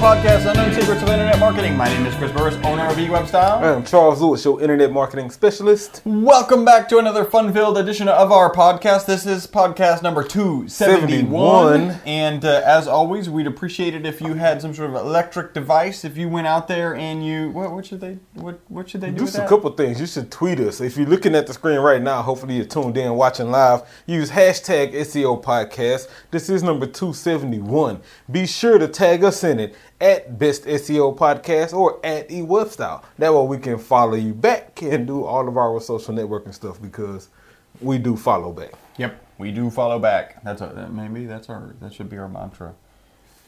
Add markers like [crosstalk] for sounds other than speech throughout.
podcast, Unknown Secrets of Internet Marketing. My name is Chris Burres, owner of eWebstyle. I'm Charles Lewis, your internet marketing specialist. Welcome back to another fun-filled edition of our podcast. This is podcast number 271. 71. And uh, as always, we'd appreciate it if you had some sort of electric device. If you went out there and you, what, what should they, what, what should they do, with a couple things. You should tweet us. If you're looking at the screen right now, hopefully you're tuned in, watching live. Use hashtag SEO podcast. This is number 271. Be sure to tag us in it at Best SEO Podcast or at eWebstyle. That way we can follow you back and do all of our social networking stuff because we do follow back. Yep, we do follow back. That's a, that- maybe that's our that should be our mantra.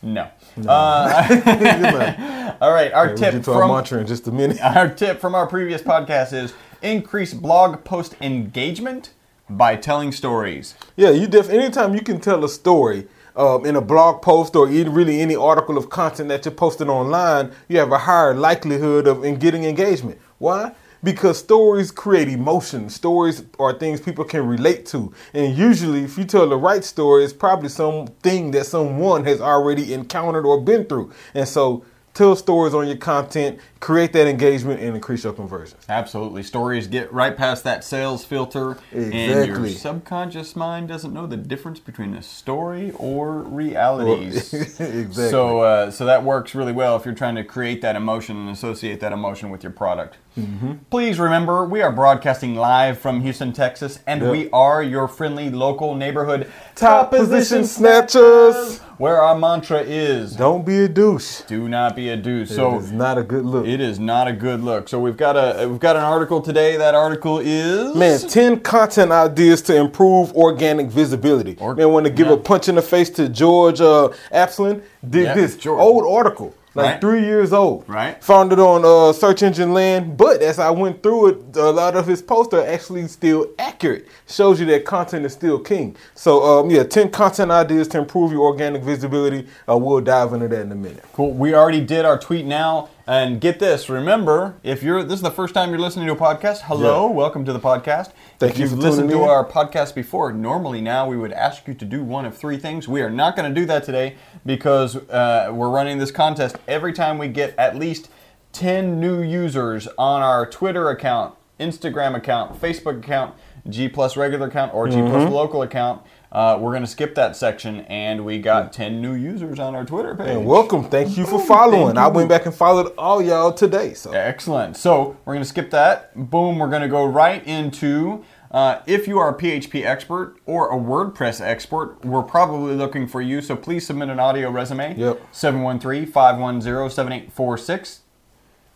No. Uh, [laughs] [laughs] all right, our tip to our from mantra in just a minute. [laughs] our tip from our previous podcast is increase blog post engagement by telling stories. Yeah, you def anytime you can tell a story um, in a blog post or even really any article of content that you're posting online, you have a higher likelihood of in getting engagement. Why? Because stories create emotion. Stories are things people can relate to. And usually, if you tell the right story, it's probably something that someone has already encountered or been through. And so, tell stories on your content, create that engagement, and increase your conversions. Absolutely. Stories get right past that sales filter, and your subconscious mind doesn't know the difference between a story or realities. [laughs] exactly. So, uh, so that works really well if you're trying to create that emotion and associate that emotion with your product. Mm-hmm. Please remember, we are broadcasting live from Houston, Texas, and Yep. we are your friendly local neighborhood Top position snatchers. where our mantra is Don't be a douche. do not be a douche. So it's not a good look. it is not a good look. So we've got a we've got an article today. That article is Man, 10 content ideas to improve organic visibility. Or- Man, want to give yeah. a punch in the face to George uh, Apslin? Did Yeah, this George. old article, like Right. three years old. Right. Found it on uh, Search Engine Land, but as I went through it, a lot of his posts are actually still accurate. Shows you that content is still king. So, um, yeah, 10 content ideas to improve your organic visibility. Uh, we'll dive into that in a minute. Cool. We already did our tweet now. And get this, remember, if you're this is the first time you're listening to a podcast, hello, Yeah. welcome to the podcast. Thank if you you've listened to in. our podcast before, normally now we would ask you to do one of three things. We are not going to do that today because uh, we're running this contest every time we get at least 10 new users on our Twitter account, Instagram account, Facebook account, G plus regular account, or G Mm-hmm. plus local account. Uh, we're going to skip that section, and we got 10 new users on our Twitter page. And welcome. Thank you for following. I went back and followed all y'all today. So, Excellent. So we're going to skip that. Boom. We're going to go right into uh, if you are a PHP expert or a WordPress expert, we're probably looking for you. So please submit an audio resume. Yep. 713 510 7846.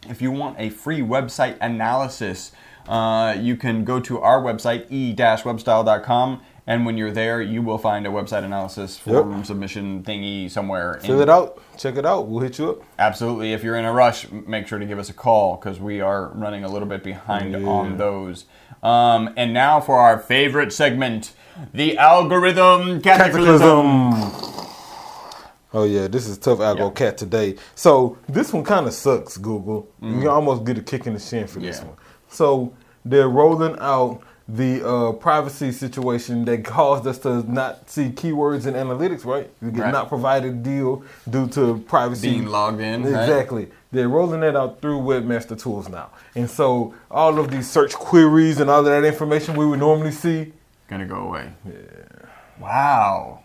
If you want a free website analysis, uh, you can go to our website, e-webstyle.com. And when you're there, you will find a website analysis form submission thingy somewhere. fill in- it out. Check it out. We'll hit you up. Absolutely. If you're in a rush, make sure to give us a call because we are running a little bit behind on those. Um, and now for our favorite segment the algorithm cataclysm. Oh yeah, this is tough algo Yeah. cat today. So this one kind of sucks, Google. You almost get a kick in the shin for this Mm. One. So they're rolling out the uh, privacy situation that [laughs] caused us to not see keywords in analytics, right? We get Right. not provided deal due to privacy Being logged in, right? Exactly. They're rolling that out through Webmaster Tools now, and so all of these search queries and all of that information we would normally see Gonna go away. Yeah. Wow.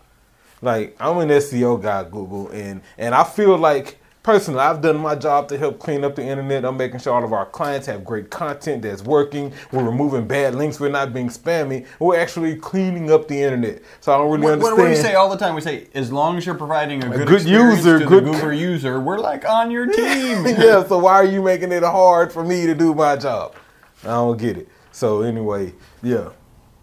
Like I'm an SEO guy, Google, and and I feel like personally I've done my job to help clean up the internet. I'm making sure all of our clients have great content that's working. We're removing bad links. We're not being spammy. We're actually cleaning up the internet. So I don't really What, understand. what do we say all the time? We say, as long as you're providing a good, good user, good- Google user, we're like on your [laughs] team. [laughs] yeah. So why are you making it hard for me to do my job? I don't get it. So anyway, yeah,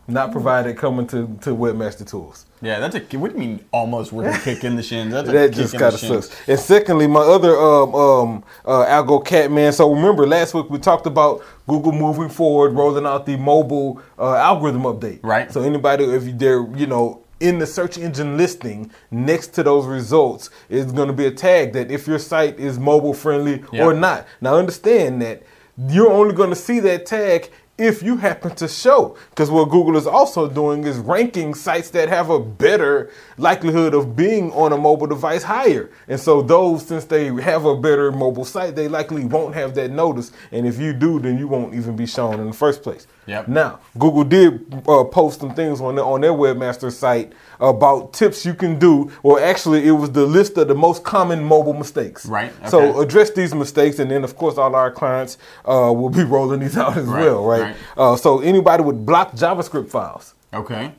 not provided coming to to Webmaster Tools. Yeah, that's a. What do you mean? Almost with a [laughs] kick in the shins. That's a that just in kind the of sucks. And secondly, my other um, um, uh, Algo Cat man. So remember last week we talked about Google moving forward, rolling out the mobile uh, algorithm update. Right. So anybody, if they're you know in the search engine listing next to those results is going to be a tag that if your site is mobile friendly Yeah. or not. Now understand that you're only going to see that tag if you happen to show. Because what Google is also doing is ranking sites that have a better likelihood of being on a mobile device higher. And so those, since they have a better mobile site, they likely won't have that notice. And if you do, then you won't even be shown in the first place. Yep. Now, Google did uh, post some things on their, on their webmaster site about tips you can do. Well, actually, it was the list of the most common mobile mistakes. Right, So address these mistakes, and then of course all our clients uh, will be [laughs] rolling these out as Right, well, right? right. Uh, so anybody with blocked JavaScript files, Okay.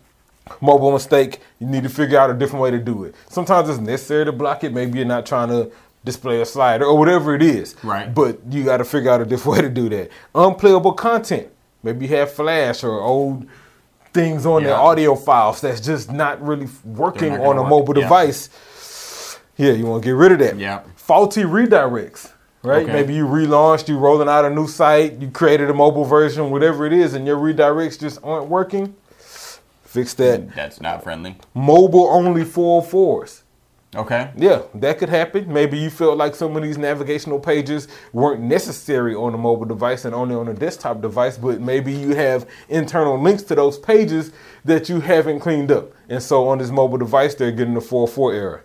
mobile mistake, you need to figure out a different way to do it. Sometimes it's necessary to block it. Maybe you're not trying to display a slider or whatever it is. Right. But you got to figure out a different [laughs] way to do that. Unplayable content. Maybe you have Flash or old things on their Yeah. audio files that's just not really working not on a mobile Yeah. device. Yeah, you want to get rid of that. Yeah. Faulty redirects. Right? Okay. Maybe you relaunched, you're rolling out a new site, you created a mobile version, whatever it is, and your redirects just aren't working. Fix that. That's not friendly. Mobile only 404s. Okay. Yeah, that could happen. Maybe you felt like some of these navigational pages weren't necessary on a mobile device and only on a desktop device, but maybe you have internal links to those pages that you haven't cleaned up. And so on this mobile device, they're getting the 404 error.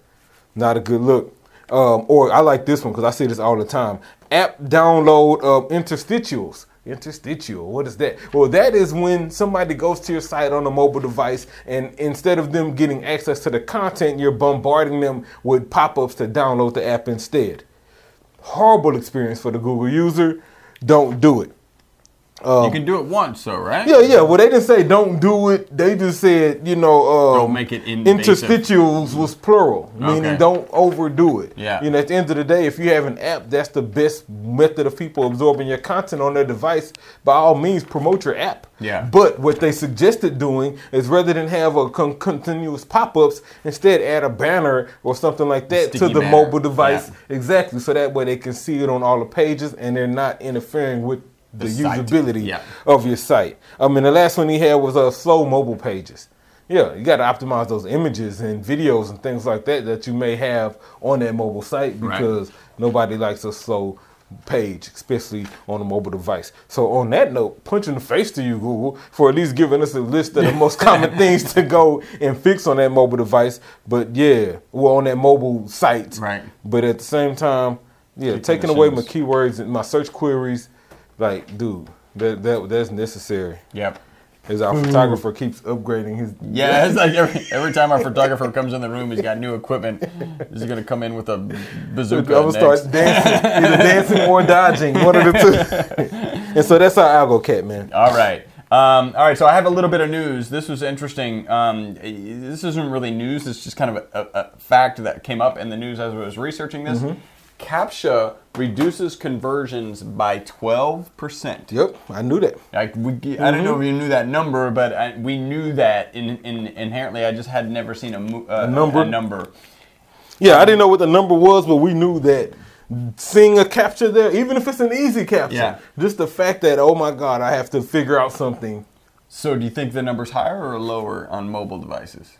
Not a good look. Um, or I like this one because I see this all the time. App download of interstitials. Interstitial, what is that? Well, that is when somebody goes to your site on a mobile device, and instead of them getting access to the content, you're bombarding them with pop ups to download the app instead. Horrible experience for the Google user. Don't do it. You can do it once, though, right? Yeah, yeah. Well, they didn't say don't do it. They just said, you know, um, Don't make it invasive. interstitials was plural, meaning Okay. don't overdo it. Yeah. You know, at the end of the day, if you have an app, that's the best method of people absorbing your content on their device. By all means, promote your app. Yeah. But what they suggested doing is rather than have a con- continuous pop-ups, instead add a banner or something like that to the banner. mobile device. Yeah. Exactly. So that way they can see it on all the pages and they're not interfering with the, The usability Yeah. of your site. I mean, the last one he had was uh, slow mobile pages. Yeah, you got to optimize those images and videos and things like that that you may have on that mobile site Right. because nobody likes a slow page, especially on a mobile device. So on that note, punch in the face to you, Google, for at least giving us a list of the most [laughs] common things to go and fix on that mobile device. But yeah, well, on that mobile site. Right. But at the same time, yeah, taking away my keywords and my search queries, like, dude, that, that that's necessary. Yep. As our photographer keeps upgrading his. Yeah, [laughs] it's like every, every time our photographer comes in the room, he's got new equipment. [laughs] He's gonna come in with a I'm bazooka. gonna start dancing, either dancing or dodging, one of the two. [laughs] and so that's our algo cat, man. All right. Um, all right, so I have a little bit of news. This was interesting. Um, this isn't really news. It's just kind of a, a, a fact that came up in the news as I was researching this. Mm-hmm. CAPTCHA reduces conversions by 12%. Yep, I knew that. Like we, I don't know Mm-hmm. if you knew that number, but I, we knew that in, in, inherently. I just had never seen a, uh, number? A number. Yeah, I didn't know what the number was, but we knew that seeing a CAPTCHA there, even if it's an easy CAPTCHA, Yeah. just the fact that oh my god, I have to figure out something, So, do you think the number's higher or lower on mobile devices?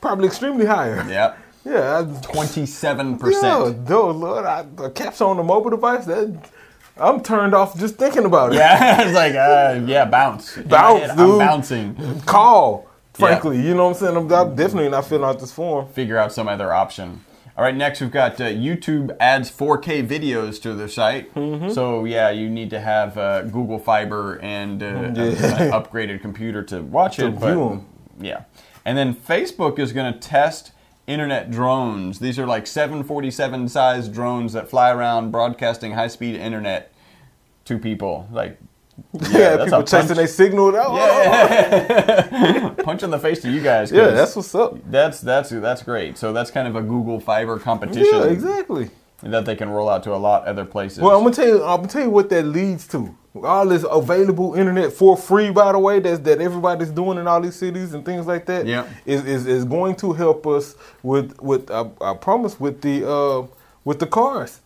probably extremely higher. Yeah, Yeah, twenty-seven yeah, percent. no, Lord, I, a caps on the mobile device that I'm turned off just thinking about it. Yeah, [laughs] it's like uh, yeah, bounce. Bounce, head, I'm dude. bouncing. Call, frankly, you know what I'm saying. I'm, I'm definitely not filling out this form. Figure out some other option. All right, next we've got uh, YouTube adds 4K videos to their site. Mm-hmm. So yeah, you need to have uh, Google Fiber and uh, Yeah. an upgraded computer to watch To it. but- view 'em. Yeah, and then Facebook is going to test internet drones. These are like 747 size drones that fly around broadcasting high speed internet to people. Like [laughs] Yeah, that's people chasing punch. their signal. Oh, oh, oh. [laughs] punch in the face to you guys. yeah, that's what's up. that's that's that's great. So that's kind of a Google Fiber competition Yeah, exactly. that they can roll out to a lot other places. Well, I'm gonna tell you. I'm gonna tell you what that leads to. All this available internet for free, by the way, that's that everybody's doing in all these cities and things like that. Yeah. is is, is going to help us with with I, I promise with the uh, with the cars.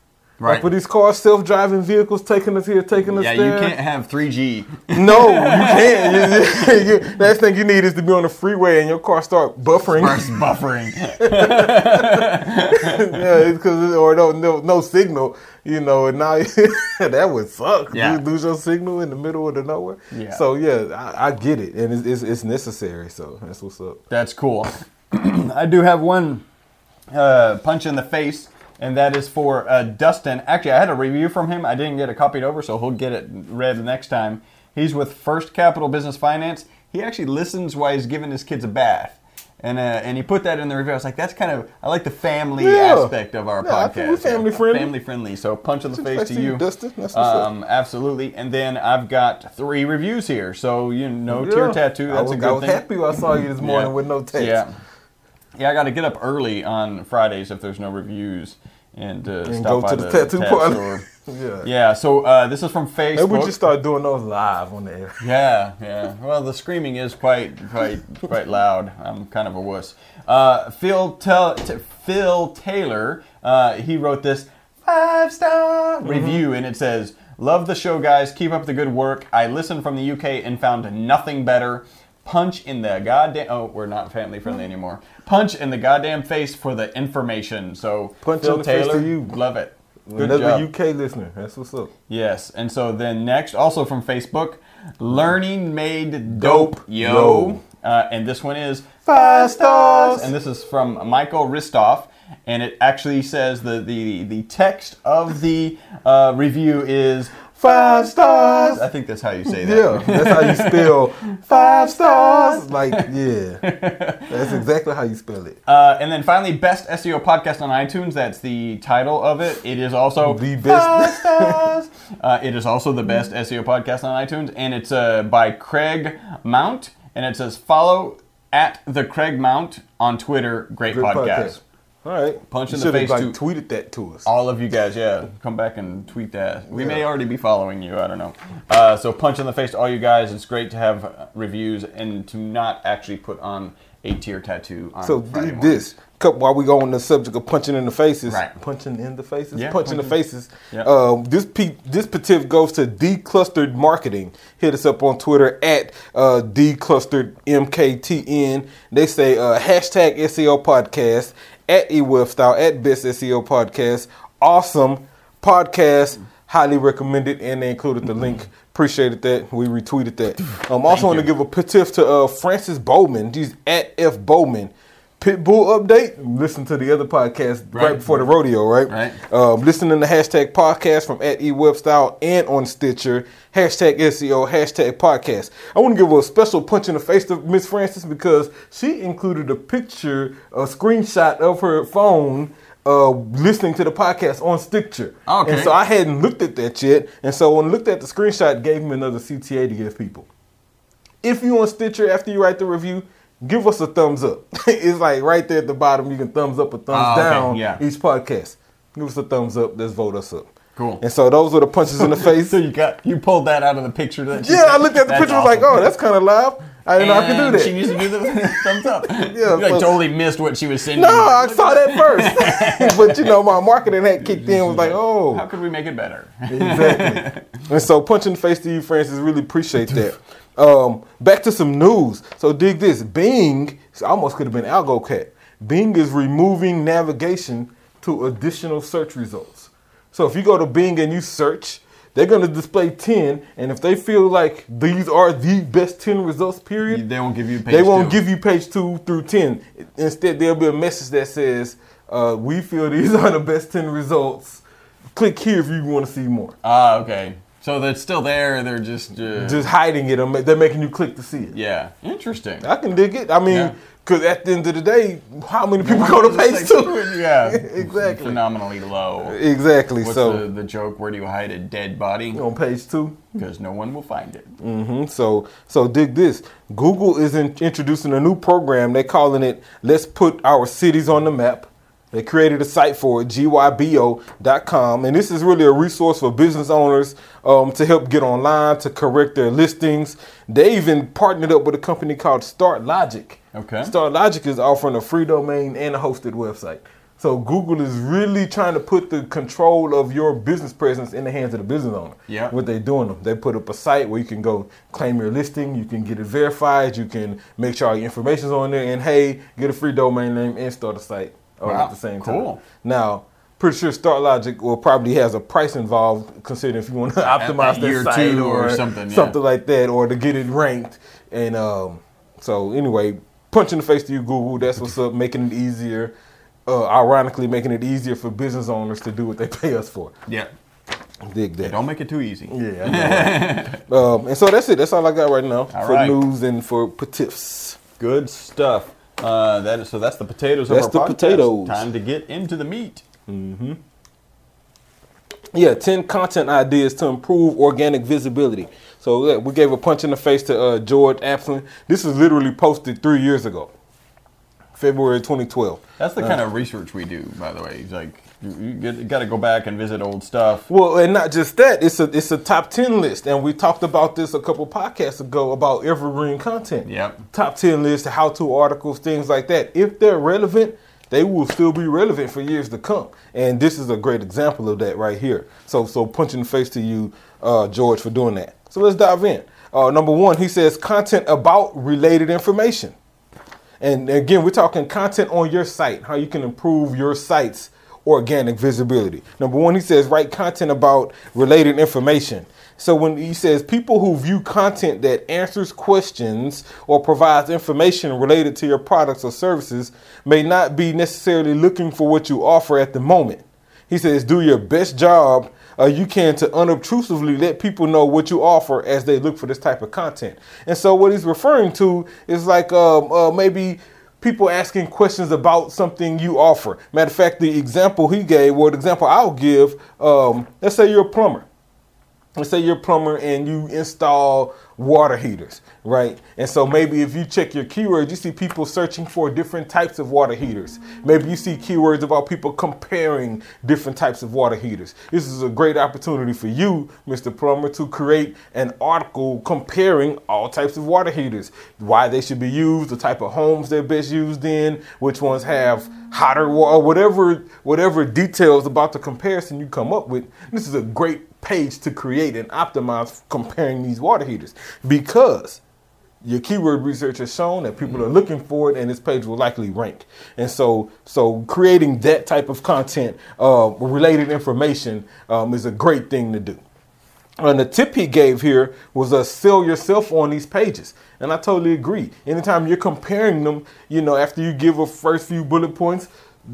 Right. Like for these cars, self-driving vehicles taking us here, taking us Yeah, there. you can't have 3G. No, you [laughs] can't. You- you- Last thing you need is to be on the freeway and your car start buffering. Burst buffering. [laughs] yeah, because or no, no no signal. You know, and now [laughs] that would suck. Yeah. You lose your signal in the middle of the nowhere. Yeah. So yeah, I, I get it, and it's, it's it's necessary. So that's what's up. That's cool. [clears throat] I do have one uh, punch in the face, and that is for uh, Dustin. Actually, I had a review from him. I didn't get it copied over, so he'll get it read next time. He's with First Capital Business Finance. He actually listens while he's giving his kids a bath. And, uh, and he put that in the review. I was like, that's kind of, I like the family Yeah. aspect of our podcast. we're family friendly. Family friendly. So punch in the face to you. Dustin. That's what's up. um, absolutely. And then I've got three reviews here. So, you know, Yeah. tattoo, I that's was, a I good was thing. happy I saw you this morning with no text. Yeah. Yeah, I got to get up early on Fridays if there's no reviews and, uh, And stop go by to the tattoo tat parlor. [laughs] yeah. Yeah, so uh, this is from Facebook. Maybe we just start doing those live on the air. [laughs] Yeah, yeah. Well, the screaming is quite, quite, quite loud. I'm kind of a wuss. Uh, Phil, Tel- T- Phil Taylor, uh, he wrote this five star Mm-hmm. review, and it says, "Love the show, guys. Keep up the good work. I listened from the UK and found nothing better. Punch in the goddamn. Oh, we're not family friendly anymore. Punch in the goddamn face for the information. So, Punch Phil in the face Taylor, to you. love it. Good Another job. UK listener. That's what's up. Yes, and so then next, also from Facebook, Learning Made Dope, Dope, yo. yo. Uh, and this one is Five stars. and this is from Michael Ristoff, and it actually says the the the text of the uh, review is Five stars. I think that's how you say that. Yeah, that's how you spell [laughs] five stars. Like, yeah, that's exactly how you spell it. Uh, and then finally, best SEO podcast on iTunes. That's the title of it. It is also The best- Five stars. uh, it is also the best SEO podcast on iTunes, and it's uh, by Craig Mount, and it says follow at the Craig Mount on Twitter. Great, Great podcast. podcast. All right, Punch You in the should've, face Like, to- tweeted that to us. All of you guys, yeah, come back and tweet that. We may already be following you. I don't know. Uh, so punch in the face to all you guys. It's great to have uh, reviews and to not actually put on a tier tattoo on So Friday did morning. this. Cup- While we go on the subject of punching in the faces, Right. punching in the faces, Yeah, punching the faces. Yeah. Um, this pe- this petition goes to Declustered Marketing. Hit us up on Twitter at uh, Declustered MKTN. They say uh, hashtag SEO podcast at eWebstyle at Best SEO Podcast. Awesome podcast, highly recommended, and they included the link. Appreciated that. We retweeted that. I um, also want to give a petiff to uh, Francis Bowman. He's at F Bowman. Pitbull update. Listen to the other podcast right, Right. before the rodeo, right? Right. Um, listen to the hashtag podcast from at eWebstyle and on Stitcher. Hashtag SEO, hashtag podcast. I want to give a special punch in the face to Miss Francis because she included a picture, a screenshot of her phone uh, listening to the podcast on Stitcher. Okay. And so I hadn't looked at that yet. And so when I looked at the screenshot, gave me another CTA to give people. If you on Stitcher after you write the review, give us a thumbs up. [laughs] it's like right there at the bottom. You can thumbs up or thumbs Ah, okay, down yeah. each podcast. Give us a thumbs up. Let's vote us up. Cool. And so those were the punches in the [laughs] face. So you got you pulled that out of the picture. That yeah, sent? I looked at the That's picture. I was like, oh, that's kind of loud. I didn't know I could do that. She used to do the [laughs] thumbs up. Yeah, you like so- totally missed what she was sending. no. I saw that first. but you know, my marketing hat kicked in. Was like, oh, How could we make it better? Exactly. and so, punch in the face to you, Francis. Really appreciate that. Um, back to some news. So, dig this: Bing it almost could have been AlgoCat. Bing is removing navigation to additional search results. So, if you go to Bing and you search, they're going to display ten, and if they feel like these are the best ten results, period, they won't give you. Page they won't two. give you page two through ten. Instead, there'll be a message that says, uh, "We feel these [laughs] are the best ten results. Click here if you want to see more." Ah, okay. So that's still there. They're just. Uh, just hiding it. They're making you click to see it. yeah. Interesting. I can dig it. I mean, Yeah. because at the end of the day, how many people go to page two? Yeah. [laughs] Exactly. Phenomenally low. Exactly. What's so the, the joke? Where do you hide a dead body? on page two. Because no one will find it. hmm So so dig this. Google is in, introducing a new program. They're calling it "Let's Put Our Cities on the Map." They created a site for it, gybo.com, and this is really a resource for business owners um, to help get online, to correct their listings. They even partnered up with a company called Start Logic. Okay. Start Logic is offering a free domain and a hosted website. So Google is really trying to put the control of your business presence in the hands of the business owner. Yeah. What they're doing? They put up a site where you can go claim your listing, you can get it verified, you can make sure all your information's on there, and hey, get a free domain name and start a site all Wow, at the same time. cool. Now, pretty sure StartLogic will probably has a price involved, considering if you want to optimize that site or or, something, yeah. something like that, or to get it ranked. And um, so anyway, punch in the face to you, Google. That's what's up, making it easier. Uh, ironically, making it easier for business owners to do what they pay us for. Yeah. Dig that. Don't make it too easy. Yeah. Know. [laughs] um, and so that's it. That's all I got right now All for right. news and for petiffs. Good stuff. Uh, that is, so that's the potatoes of That's our the podcast. potatoes. Time to get into the meat. Mm-hmm. Yeah, 10 content ideas to improve organic visibility. So yeah, we gave a punch in the face to uh, George Apslin. This is literally posted three years ago, February 2012. That's the kind of research we do, by the way. It's like you, you got to go back and visit old stuff. Well, and not just that, it's a it's a top 10 list. And we talked about this a couple podcasts ago about evergreen content. Yep. Top 10 list, how to articles, things like that. If they're relevant, they will still be relevant for years to come. And this is a great example of that right here. So so punch in the face to you, uh, George, for doing that. So let's dive in. Uh, number one, he says content about related information. And again, we're talking content on your site, how you can improve your site's organic visibility. Number one, he says write content about related information. So when he says people who view content that answers questions or provides information related to your products or services may not be necessarily looking for what you offer at the moment. He says do your best job uh, you can to unobtrusively let people know what you offer as they look for this type of content. And so what he's referring to is like um, uh, maybe people asking questions about something you offer. Matter of fact, the example he gave, or the example I'll give, um, let's say you're a plumber. Let's say you're a plumber and you install water heaters, right? And so maybe if you check your keywords, you see people searching for different types of water heaters. Maybe you see keywords about people comparing different types of water heaters. This is a great opportunity for you, Mr. Plumber, to create an article comparing all types of water heaters, why they should be used, the type of homes they're best used in, which ones have hotter water, whatever whatever details about the comparison you come up with. This is a great page to create and optimize comparing these water heaters because your keyword research has shown that people are looking for it and this page will likely rank and so so creating that type of content uh, related information um, is a great thing to do and the tip he gave here was uh, sell yourself on these pages. And I totally agree. Anytime you're comparing them, you know, after you give a first few bullet points,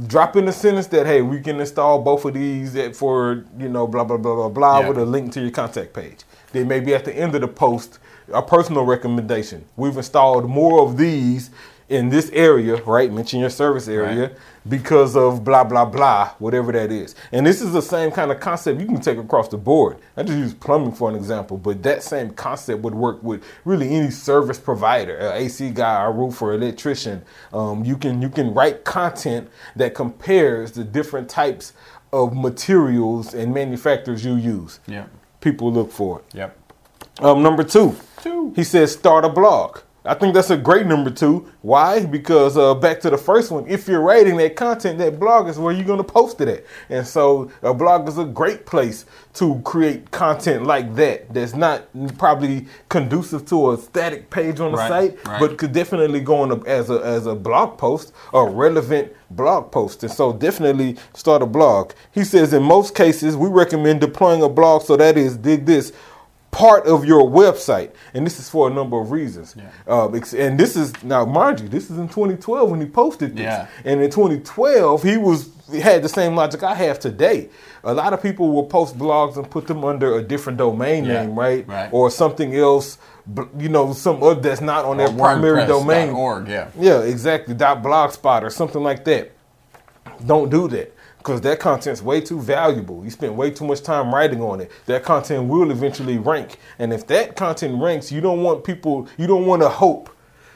drop in a sentence that, hey, we can install both of these at- for, you know, blah, blah, blah, blah, blah, Yeah. with a link to your contact page. Then maybe at the end of the post, a personal recommendation. We've installed more of these in this area, right? Mention your service area Right. because of blah blah blah, whatever that is. And this is the same kind of concept you can take across the board. I just use plumbing for an example, but that same concept would work with really any service provider, a AC guy, a roofer, an electrician. Um, you can you can write content that compares the different types of materials and manufacturers you use. Yep. People look for it. Yep. Um, number two, Two. he says start a blog. I think that's a great number two. Why? Because uh, back to the first one, if you're writing that content, that blog is where you're going to post it at. And so a blog is a great place to create content like that that's not probably conducive to a static page on the Right, site, right. but could definitely go on a, as a as a blog post, a relevant blog post. And so definitely start a blog. He says in most cases we recommend deploying a blog so that is dig this part of your website, and this is for a number of reasons. Yeah. Uh, and this is now, mind you, this is in 2012 when he posted this. Yeah. And in 2012, he was he had the same logic I have today. A lot of people will post blogs and put them under a different domain Yeah, name, right? right. Or something else, you know, some other that's not on their primary domain. Org, yeah. Yeah, exactly. Dot blogspot or something like that. Don't do that because that content's way too valuable. You spend way too much time writing on it. That content will eventually rank, and if that content ranks, you don't want people. You don't want to hope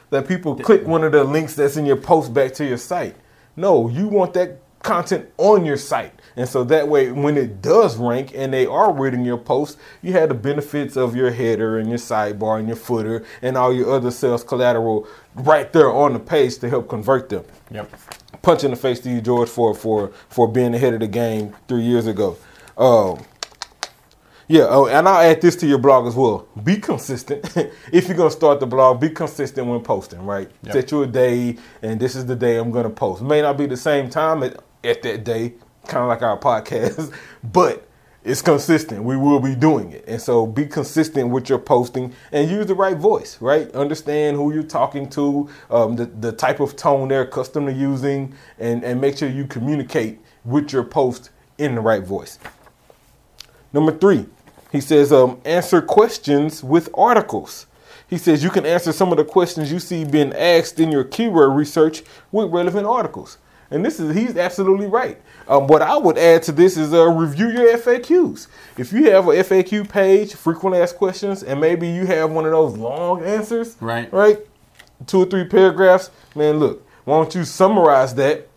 that people click one of the links that's in your post back to your site. No, you want that content on your site. And so that way, when it does rank and they are reading your post, you have the benefits of your header and your sidebar and your footer and all your other sales collateral right there on the page to help convert them. Yep. Punch in the face to you, George, for for for being ahead of the game three years ago. Um, yeah, oh, and I'll add this to your blog as well. Be consistent. [laughs] if you're gonna start the blog, be consistent when posting. Right, Yep. set you a day, and this is the day I'm gonna post. May not be the same time at, at that day, kind of like our [laughs] podcast, but it's consistent. We will be doing it, and so be consistent with your posting and use the right voice. Right, understand who you're talking to, um, the the type of tone they're accustomed to using, and and make sure you communicate with your post in the right voice. Number three, he says, um, answer questions with articles. He says you can answer some of the questions you see being asked in your keyword research with relevant articles. And this is he's absolutely right. Um, what I would add to this is uh, review your FAQs. If you have a FAQ page, frequently asked questions, and maybe you have one of those long answers, Right. Right, two or three paragraphs. Man, look, why don't you summarize that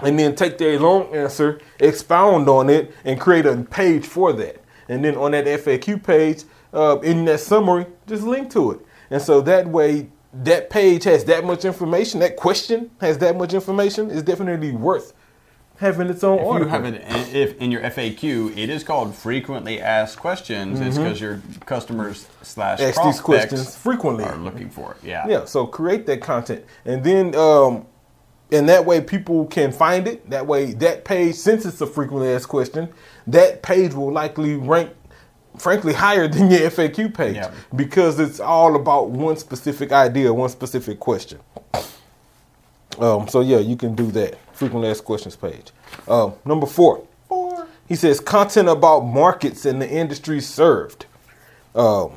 and then take their long answer, expound on it, and create a page for that. And then on that FAQ page, uh, in that summary, just link to it. And so that way, that page has that much information. That question has that much information. Is definitely worth having its own If you have it, if in your FAQ, it is called frequently asked questions. It's because your customers slash Mm-hmm. Ask these prospects questions frequently. are looking for it. Yeah. Yeah, so create that content, and then um, and that way people can find it. That way, that page, since it's a frequently asked question, that page will likely rank, frankly, higher [laughs] than your FAQ page Yeah. because it's all about one specific idea, one specific question. Um, so yeah, you can do that frequently asked questions page. Um, number four, he says content about markets and the industries served. Um,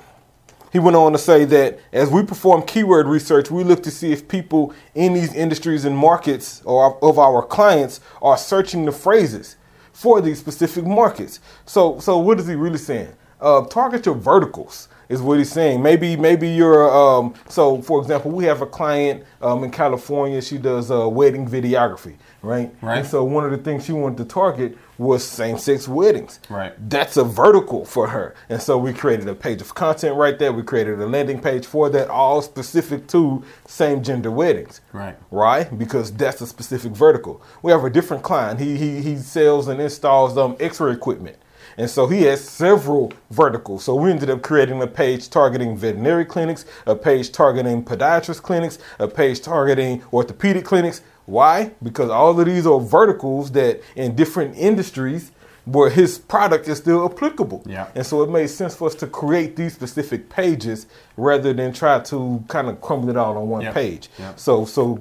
he went on to say that as we perform keyword research, we look to see if people in these industries and markets or of our clients are searching the phrases for these specific markets. So, so what is he really saying? Uh, target your verticals is what he's saying. Maybe, maybe you're. Um, so, for example, we have a client um, in California. She does uh, wedding videography, right? Right. And so, one of the things she wanted to target was same-sex weddings. Right. That's a vertical for her. And so we created a page of content right there. We created a landing page for that, all specific to same gender weddings. Right. Right? Because that's a specific vertical. We have a different client. He he, he sells and installs um x-ray equipment. And so he has several verticals. So we ended up creating a page targeting veterinary clinics, a page targeting podiatrist clinics, a page targeting orthopedic clinics. Why? Because all of these are verticals that in different industries where his product is still applicable. Yeah. And so it made sense for us to create these specific pages rather than try to kind of crumble it all on one Yep. page. Yep. So so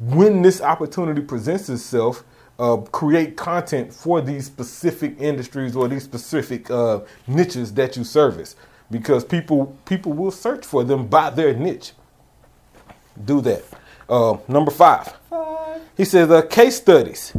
when this opportunity presents itself, uh, create content for these specific industries or these specific uh, niches that you service, because people people will search for them by their niche. Do that. Uh, number five. He says uh, case studies.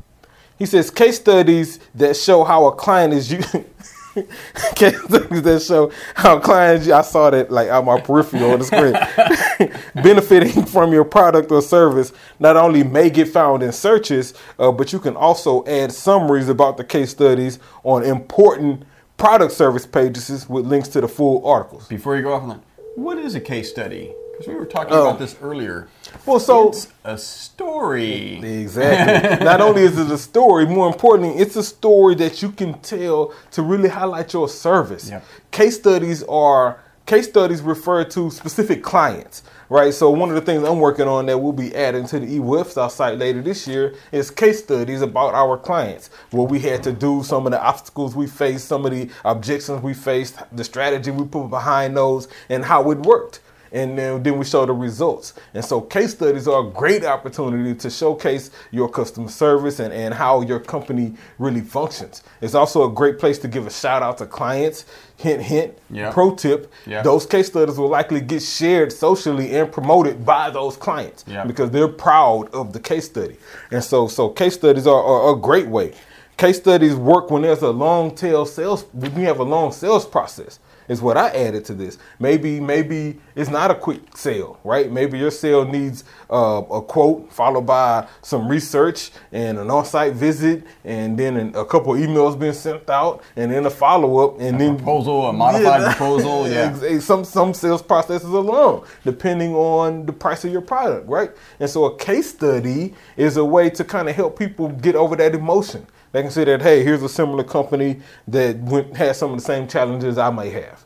He says case studies that show how a client is using. [laughs] [laughs] studies that show how clients. I saw that like on my peripheral on the screen, [laughs] benefiting from your product or service. Not only may get found in searches, uh, but you can also add summaries about the case studies on important product service pages with links to the full articles. Before you go off on that, what is a case study? Because we were talking Oh. about this earlier. Well, so It's a story. Exactly. [laughs] Not only is it a story, more importantly, it's a story that you can tell to really highlight your service. Case studies are case studies refer to specific clients, right? So one of the things I'm working on that we'll be adding to the eWebstyle site later this year is case studies about our clients, what we had to do, some of the obstacles we faced, some of the objections we faced, the strategy we put behind those, and how it worked and then, then we show the results. And so case studies are a great opportunity to showcase your customer service and, and how your company really functions. It's also a great place to give a shout out to clients. Hint, hint, Yeah. pro tip. Yeah. Those case studies will likely get shared socially and promoted by those clients Yeah. because they're proud of the case study. And so, so case studies are, are a great way. Case studies work when there's a long tail sales, when you have a long sales process. Is what I added to this. Maybe maybe it's not a quick sale, right? Maybe your sale needs uh, a quote followed by some research and an on-site visit, and then an, a couple emails being sent out, and then a follow-up, and A then proposal, a modified proposal, [laughs] yeah. Ex- ex- Some some sales processes are long, depending on the price of your product, right? And so a case study is a way to kind of help people get over that emotion. They can say that, hey, here's a similar company that went, had some of the same challenges I may have,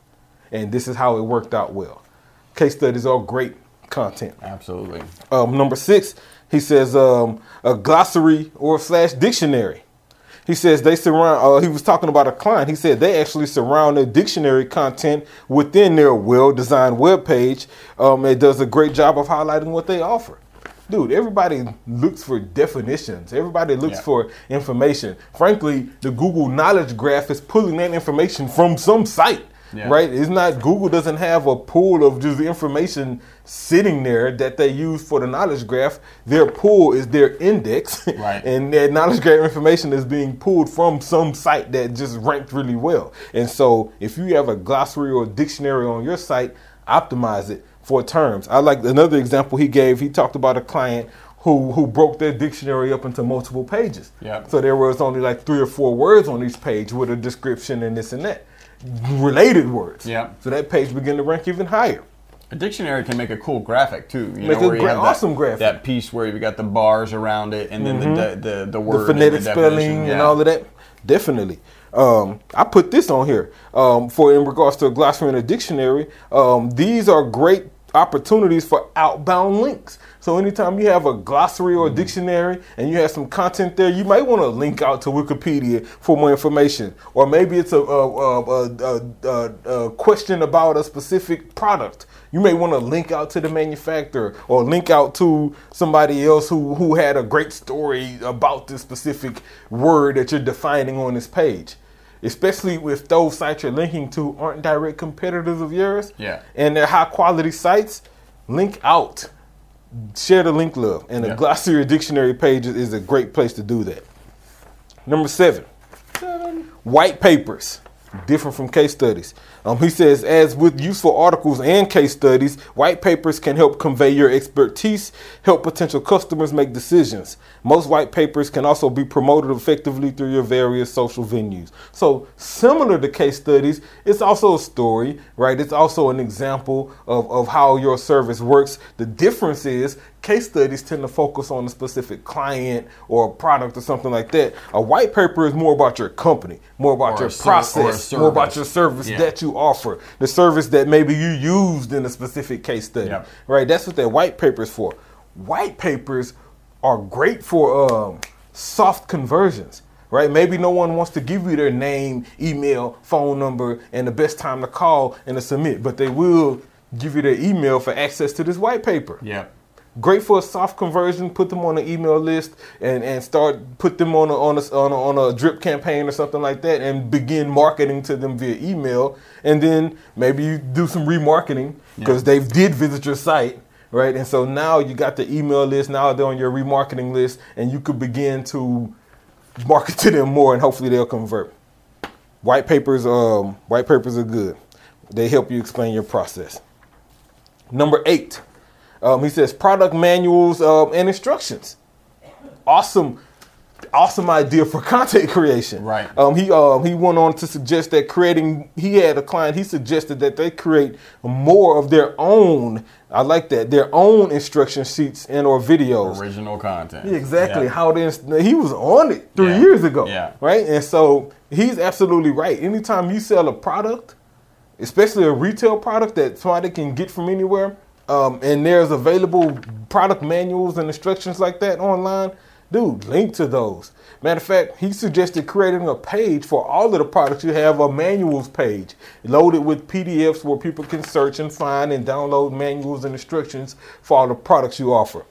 and this is how it worked out well. Case studies are great content. Absolutely. Um, number six, he says um, a glossary or slash dictionary. He says they surround. Uh, he was talking about a client. He said they actually surround their dictionary content within their well-designed web page. Um, it does a great job of highlighting what they offer. Dude, everybody looks for definitions. Everybody looks Yeah. for information. Frankly, the Google Knowledge Graph is pulling that information from some site, Yeah. right? It's not Google doesn't have a pool of just information sitting there that they use for the knowledge graph. Their pool is their index, [laughs] Right. and that knowledge graph information is being pulled from some site that just ranked really well. And so, if you have a glossary or dictionary on your site, optimize it for terms. I like another example he gave. He talked about a client who who broke their dictionary up into multiple pages. Yep. So there was only like three or four words on each page with a description and this and that, related words. Yep. So that page began to rank even higher. A dictionary can make a cool graphic too. You Make know, a where you great- have that- awesome graphic. That piece where you've got the bars around it, and then the, the the the the word, phonetic and the spelling definition. and all of that. Definitely. Um, I put this on here um, for in regards to a glossary and a dictionary. Um, these are great opportunities for outbound links. So anytime you have a glossary or a dictionary and you have some content there, you might want to link out to Wikipedia for more information, or maybe it's a, a, a, a, a, a question about a specific product. You may want to link out to the manufacturer or link out to somebody else who, who had a great story about this specific word that you're defining on this page. Especially if those sites you're linking to aren't direct competitors of yours. Yeah. And they're high quality sites, link out. Share the link love. And the Yeah. glossary or dictionary page is- is a great place to do that. Number seven, white papers, different from case studies. Um, he says, as with useful articles and case studies, white papers can help convey your expertise, help potential customers make decisions. Most white papers can also be promoted effectively through your various social venues. So, similar to case studies, it's also a story, right? It's also an example of, of how your service works. The difference is case studies tend to focus on a specific client or a product or something like that. A white paper is more about your company, more about Or your process, more about your service Yeah. that you offer, the service that maybe you used in a specific case study. Yep. Right? That's what that white paper is for. White papers are great for um, soft conversions. Right? Maybe no one wants to give you their name, email, phone number, and the best time to call and to submit, but they will give you their email for access to this white paper. Yep. Great for a soft conversion. Put them on an email list and, and start put them on a, on a on a on a drip campaign or something like that, and begin marketing to them via email. And then maybe you do some remarketing because they did visit your site, right? And so now you got the email list. Now they're on your remarketing list, and you could begin to market to them more, and hopefully they'll convert. White papers, um, white papers are good. They help you explain your process. Number eight, um, he says product manuals um, and instructions. Awesome, awesome idea for [laughs] content creation. Right. Um, he um, he went on to suggest that creating. He had a client. He suggested that they create more of their own. I like that their own instruction sheets and or videos. Original content. Yeah, exactly Yeah. how this he was on it three Yeah. years ago Yeah. right and so he's absolutely right anytime you sell a product especially a retail product that somebody can get from anywhere um, and there's available product manuals and instructions like that online. Dude link to those. Matter of fact he suggested creating a page for all of the products you have a manuals page loaded with pdfs where people can search and find and download manuals and instructions for all the products you offer.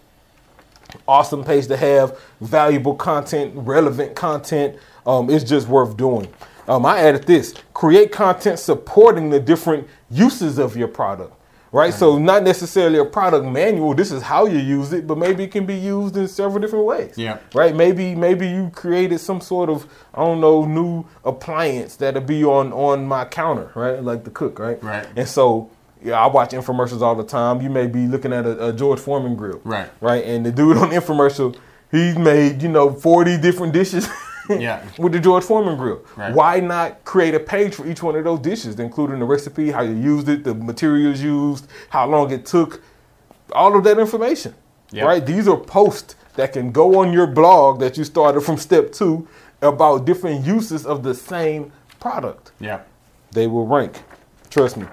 Awesome page to have valuable content relevant content. Um, it's just worth doing. Um, i added this create content supporting the different uses of your product Right? So not necessarily a product manual. This is how you use it, but maybe it can be used in several different ways. Yeah. Right? Maybe maybe you created some sort of I don't know new appliance that'll be on on my counter, right? Like the cook, right? Right. And so yeah, I watch infomercials all the time. You may be looking at a, a George Foreman grill, Right. Right, and the dude on the infomercial, he made you know forty different dishes. [laughs] Yeah. [laughs] with the George Foreman grill. Right. Why not create a page for each one of those dishes, including the recipe, how you used it, the materials used, how long it took, all of that information. Yep. Right? These are posts that can go on your blog that you started from step two about different uses of the same product. Yeah. They will rank. Trust me.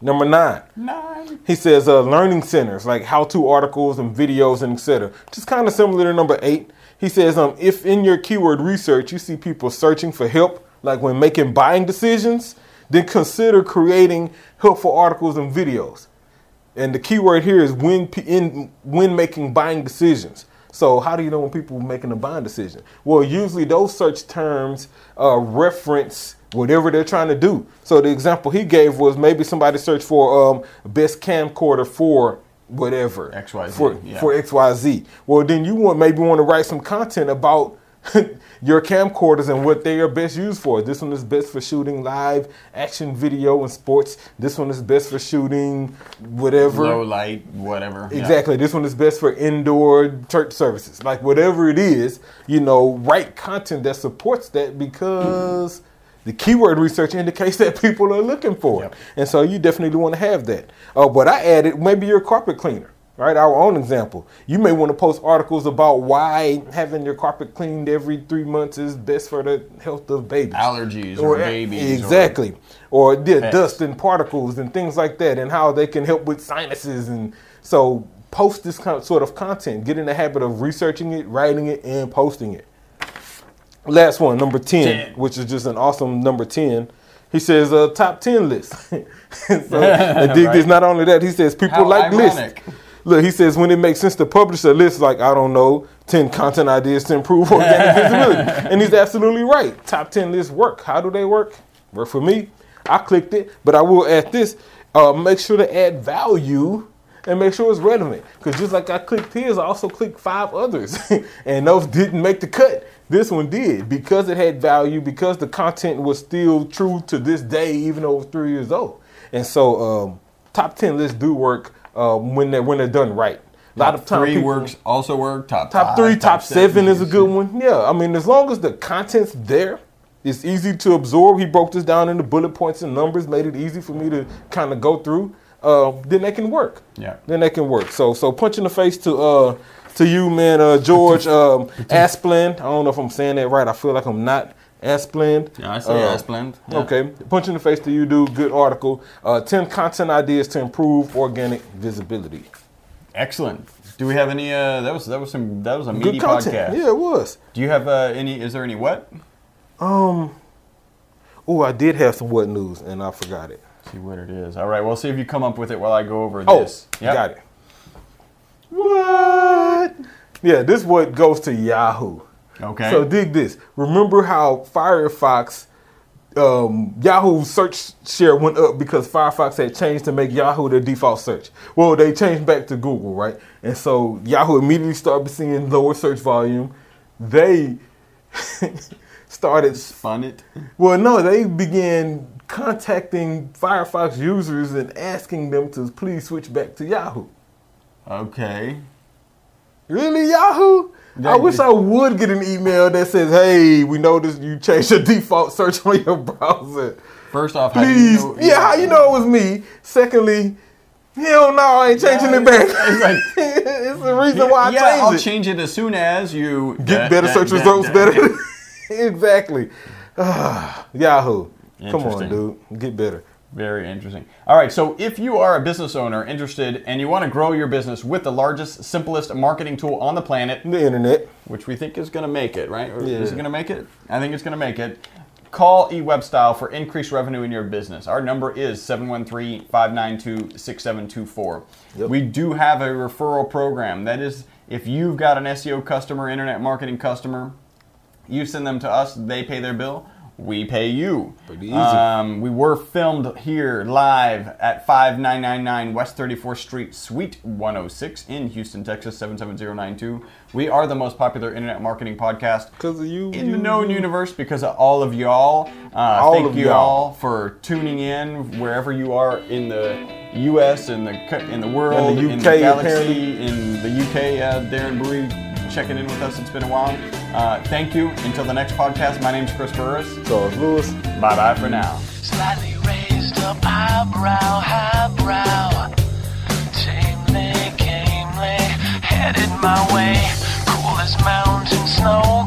Number nine. Nine. He says uh, learning centers like how-to articles and videos and etc. Just kind of similar to number eight. He says um, if in your keyword research you see people searching for help, like when making buying decisions, then consider creating helpful articles and videos. And the keyword here is when in when making buying decisions. So how do you know when people are making a buying decision? Well, usually those search terms uh, reference whatever they're trying to do. So the example he gave was maybe somebody searched for um, best camcorder for whatever XYZ, for yeah. for XYZ. Well, then you want maybe want to write some content about [laughs] your camcorders and what they are best used for. This one is best for shooting live action video and sports. This one is best for shooting whatever. Low light, whatever. Yeah. Exactly. This one is best for indoor church services. Like whatever it is, you know, write content that supports that because the keyword research indicates that people are looking for Yep. it. And so you definitely want to have that. Uh, but I added maybe you're a carpet cleaner. Right, our own example. You may want to post articles about why having your carpet cleaned every three months is best for the health of babies Allergies or, or babies. Exactly. Or, yeah, dust and particles and things like that, and how they can help with sinuses. And so, post this kind sort of content. Get in the habit of researching it, writing it, and posting it. Last one, number 10, 10. which is just an awesome number 10. He says, uh, top 10 list. [laughs] so, [laughs] I dig this. Not only that, he says, people How like ironic. lists. Look, he says when it makes sense to publish a list like I don't know, ten content ideas to improve organic [laughs] visibility, and he's absolutely right. Top ten lists work. How do they work? Work for me. I clicked it, but I will add this: uh, make sure to add value and make sure it's relevant. Because just like I clicked his, I also clicked five others, [laughs] and those didn't make the cut. This one did because it had value, because the content was still true to this day, even though it was three years old. And so, um, top ten lists do work uh, when they're when they're done right. A lot of time Three people- works also work. Top Top five, three, top, seven is a good one. Yeah, I mean, as long as the content's there, it's easy to absorb. He broke this down into bullet points and numbers, made it easy for me to kind of go through. Uh, then they can work. Yeah. Then they can work. So, so punch in the face to uh to you, man, uh, George [laughs] um, Asplin. I don't know if I'm saying that right. I feel like I'm not Asplin. Yeah, I say Uh, Asplin. Yeah. Okay, punch in the face to you, dude. Good article. Uh, Ten content ideas to improve organic visibility. Excellent. Do we have any? Uh, that was that was some that was a meaty podcast. Yeah, it was. Do you have uh, any? Is there any what? Um. Oh, I did have some what news, and I forgot it. See what it is. All right, we'll see if you come up with it while I go over Oh, this. Yep. got it. What? Yeah, this what goes to Yahoo. Okay. So dig this. Remember how Firefox, um, Yahoo search share went up because Firefox had changed to make Yahoo their default search. Well, they changed back to Google, right? And so Yahoo immediately started seeing lower search volume. They [laughs] started Spun it. well, no, they began contacting Firefox users and asking them to please switch back to Yahoo. Okay. Really, Yahoo? I wish I would get an email that says, "Hey, we noticed you changed your default search on your browser. First off, how you Please, know- yeah, how you know it was me? Secondly, hell no, I ain't changing Yeah, it back. it's like- [laughs] it's the reason why I yeah, changed I'll it. change it as soon as you Get da- better da- search da- results, better. [laughs] exactly. Ah, Yahoo, come on, dude, get better. Very interesting. All right, so if you are a business owner interested and you want to grow your business with the largest, simplest marketing tool on the planet, The internet. which we think is going to make it, right? Or Yeah. Is it going to make it? I think it's going to make it. Call eWebResults for increased revenue in your business. Our number is 713-592-6724. We do have a referral program. That is, if you've got an SEO customer, internet marketing customer, you send them to us, they pay their bill. We pay you. Pretty easy. Um, we were filmed here live at 5999 West 34th Street, Suite 106 in Houston, Texas 77092. We are the most popular internet marketing podcast Because of you. in you, the known universe because of all of y'all. Uh, All thank of you all for tuning in wherever you are in the U.S. in the in the world, In the in UK, the galaxy, apparently. in the UK. Uh, Darren Bowie checking in with us. It's been a while. Uh, thank you. Until the next podcast. My name's Chris Burres. Charles Lewis. Bye bye for now. Slightly raised up eyebrow, highbrow. Tamely, gamely, headed my way. Cool as mountain snow,